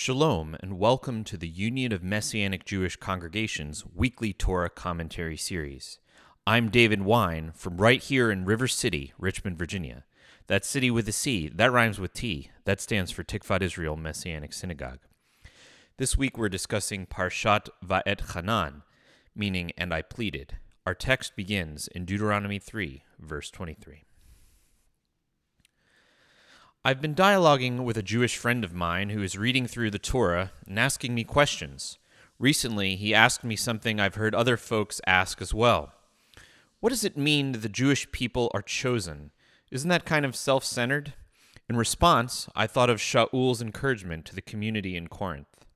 Shalom, and welcome to the Union of Messianic Jewish Congregations weekly Torah commentary series. I'm David Wein from right here in River City, Richmond, Virginia. That city with a C, that rhymes with T. That stands for Tikvat Israel Messianic Synagogue. This week we're discussing Parshat Va'et Hanan, meaning and I pleaded. Our text begins in Deuteronomy 3, verse 23. I've been dialoguing with a Jewish friend of mine who is reading through the Torah and asking me questions. Recently, he asked me something I've heard other folks ask as well. What does it mean that the Jewish people are chosen? Isn't that kind of self centered? In response, I thought of Shaul's encouragement to the community in Corinth.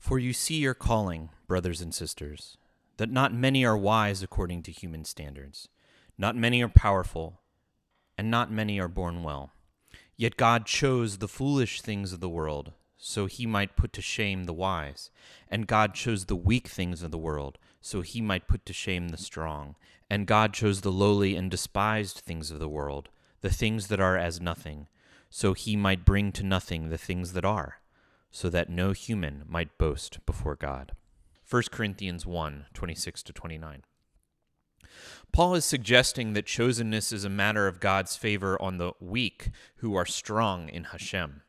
For you see your calling, brothers and sisters, that not many are wise according to human standards, not many are powerful, and not many are born well. Yet God chose the foolish things of the world, so he might put to shame the wise. And God chose the weak things of the world, so he might put to shame the strong. And God chose the lowly and despised things of the world, the things that are as nothing, so he might bring to nothing the things that are, so that no human might boast before God. 1 Corinthians 1 26 to 29. Paul is suggesting that chosenness is a matter of God's favor on the weak who are strong in Hashem.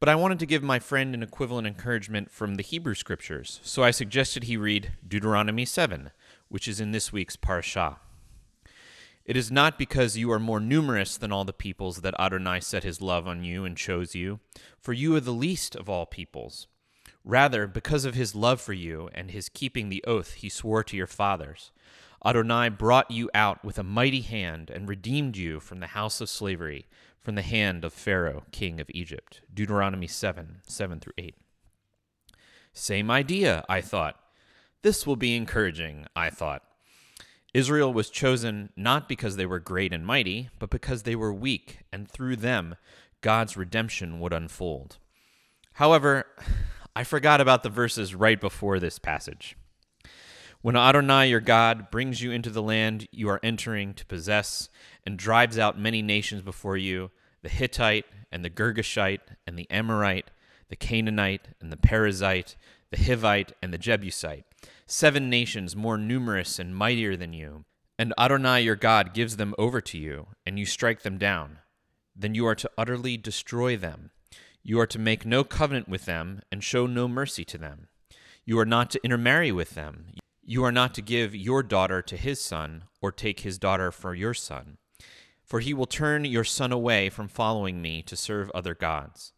But I wanted to give my friend an equivalent encouragement from the Hebrew scriptures, so I suggested he read Deuteronomy 7, which is in this week's Parashah. It is not because you are more numerous than all the peoples that Adonai set his love on you and chose you, for you are the least of all peoples. Rather, because of his love for you and his keeping the oath he swore to your fathers, Adonai brought you out with a mighty hand and redeemed you from the house of slavery, from the hand of Pharaoh, king of Egypt. Deuteronomy 7 7 through 8. Same idea, I thought. This will be encouraging, I thought. Israel was chosen not because they were great and mighty, but because they were weak, and through them God's redemption would unfold. However, I forgot about the verses right before this passage. When Adonai your God brings you into the land you are entering to possess, and drives out many nations before you the Hittite, and the Girgashite, and the Amorite, the Canaanite, and the Perizzite, the Hivite, and the Jebusite, seven nations more numerous and mightier than you, and Adonai your God gives them over to you, and you strike them down, then you are to utterly destroy them. You are to make no covenant with them, and show no mercy to them. You are not to intermarry with them. You are not to give your daughter to his son, or take his daughter for your son. For he will turn your son away from following me to serve other gods.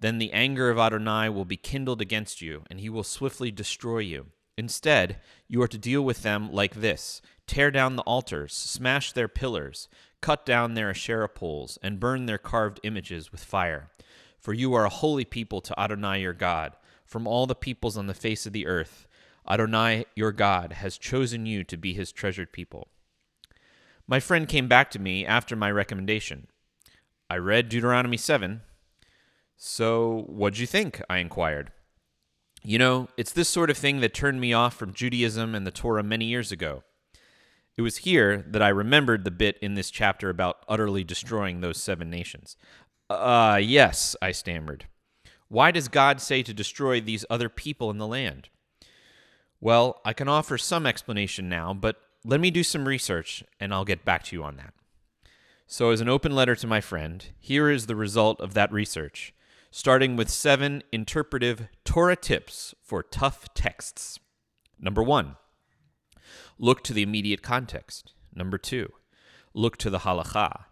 Then the anger of Adonai will be kindled against you, and he will swiftly destroy you. Instead, you are to deal with them like this tear down the altars, smash their pillars, cut down their Asherah poles, and burn their carved images with fire. For you are a holy people to Adonai your God, from all the peoples on the face of the earth. Adonai, your God, has chosen you to be his treasured people. My friend came back to me after my recommendation. I read Deuteronomy 7. So, what'd you think? I inquired. You know, it's this sort of thing that turned me off from Judaism and the Torah many years ago. It was here that I remembered the bit in this chapter about utterly destroying those seven nations. Uh, yes, I stammered. Why does God say to destroy these other people in the land? Well, I can offer some explanation now, but let me do some research and I'll get back to you on that. So, as an open letter to my friend, here is the result of that research, starting with seven interpretive Torah tips for tough texts. Number one, look to the immediate context. Number two, look to the halacha.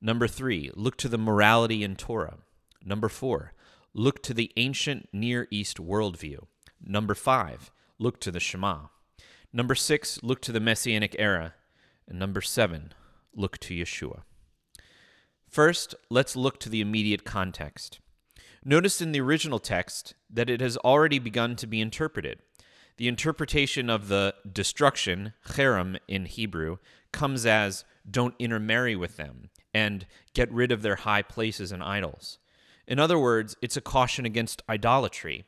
Number three, look to the morality in Torah. Number four, look to the ancient Near East worldview. Number five, look to the Shema. Number six, look to the Messianic era. And number seven, look to Yeshua. First, let's look to the immediate context. Notice in the original text that it has already begun to be interpreted. The interpretation of the destruction, cherem in Hebrew, comes as don't intermarry with them and get rid of their high places and idols. In other words, it's a caution against idolatry.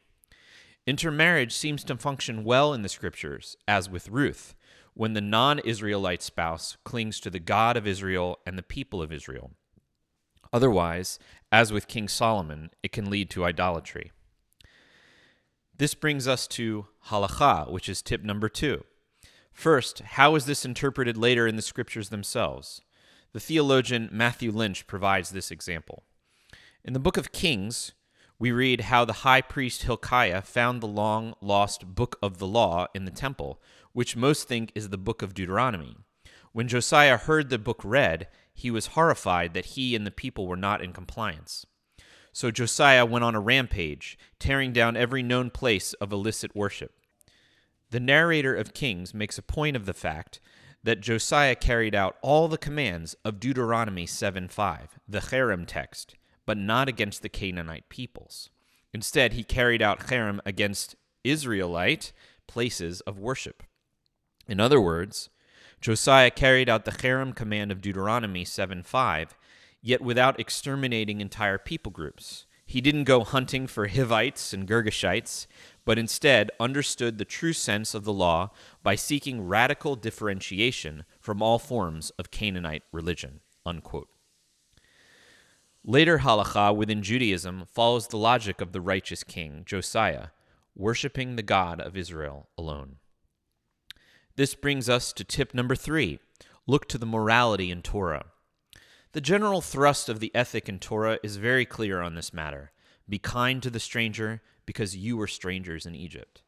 Intermarriage seems to function well in the scriptures, as with Ruth, when the non Israelite spouse clings to the God of Israel and the people of Israel. Otherwise, as with King Solomon, it can lead to idolatry. This brings us to halacha, which is tip number two. First, how is this interpreted later in the scriptures themselves? The theologian Matthew Lynch provides this example. In the book of Kings, we read how the high priest Hilkiah found the long lost book of the law in the temple, which most think is the book of Deuteronomy. When Josiah heard the book read, he was horrified that he and the people were not in compliance. So Josiah went on a rampage, tearing down every known place of illicit worship. The narrator of Kings makes a point of the fact that Josiah carried out all the commands of Deuteronomy 7:5, the Cherem text, but not against the Canaanite peoples. Instead, he carried out Cherem against Israelite places of worship. In other words, Josiah carried out the Cherem command of Deuteronomy 7:5 yet without exterminating entire people groups. He didn't go hunting for Hivites and Girgashites, but instead understood the true sense of the law by seeking radical differentiation from all forms of Canaanite religion. Unquote. Later halacha within Judaism follows the logic of the righteous king, Josiah, worshiping the God of Israel alone. This brings us to tip number three look to the morality in Torah. The general thrust of the ethic in Torah is very clear on this matter be kind to the stranger because you were strangers in Egypt.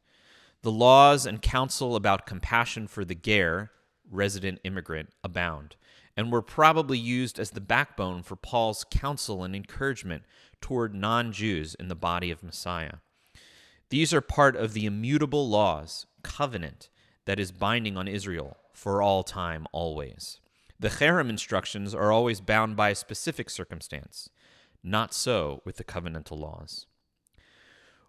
The laws and counsel about compassion for the ger, resident immigrant, abound, and were probably used as the backbone for Paul's counsel and encouragement toward non Jews in the body of Messiah. These are part of the immutable laws, covenant, that is binding on Israel for all time, always. The cherem instructions are always bound by a specific circumstance. Not so with the covenantal laws.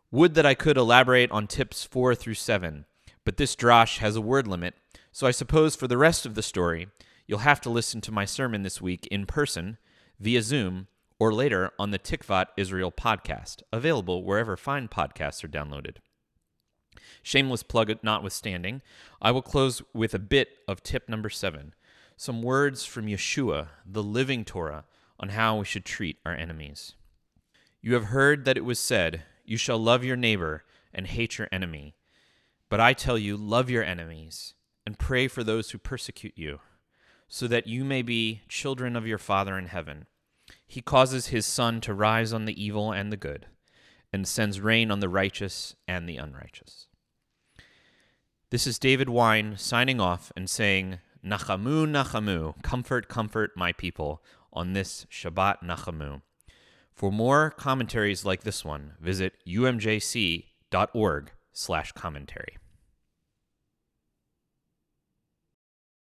Would that I could elaborate on tips 4 through 7, but this drash has a word limit, so I suppose for the rest of the story, you'll have to listen to my sermon this week in person, via Zoom, or later on the Tikvat Israel podcast, available wherever fine podcasts are downloaded. Shameless plug notwithstanding, I will close with a bit of tip number 7 some words from Yeshua, the living Torah, on how we should treat our enemies. You have heard that it was said, You shall love your neighbor and hate your enemy. But I tell you, love your enemies and pray for those who persecute you, so that you may be children of your Father in heaven. He causes his sun to rise on the evil and the good, and sends rain on the righteous and the unrighteous. This is David Wein signing off and saying, Nachamu, Nachamu, comfort, comfort my people on this Shabbat Nachamu. For more commentaries like this one, visit umjc.org slash commentary.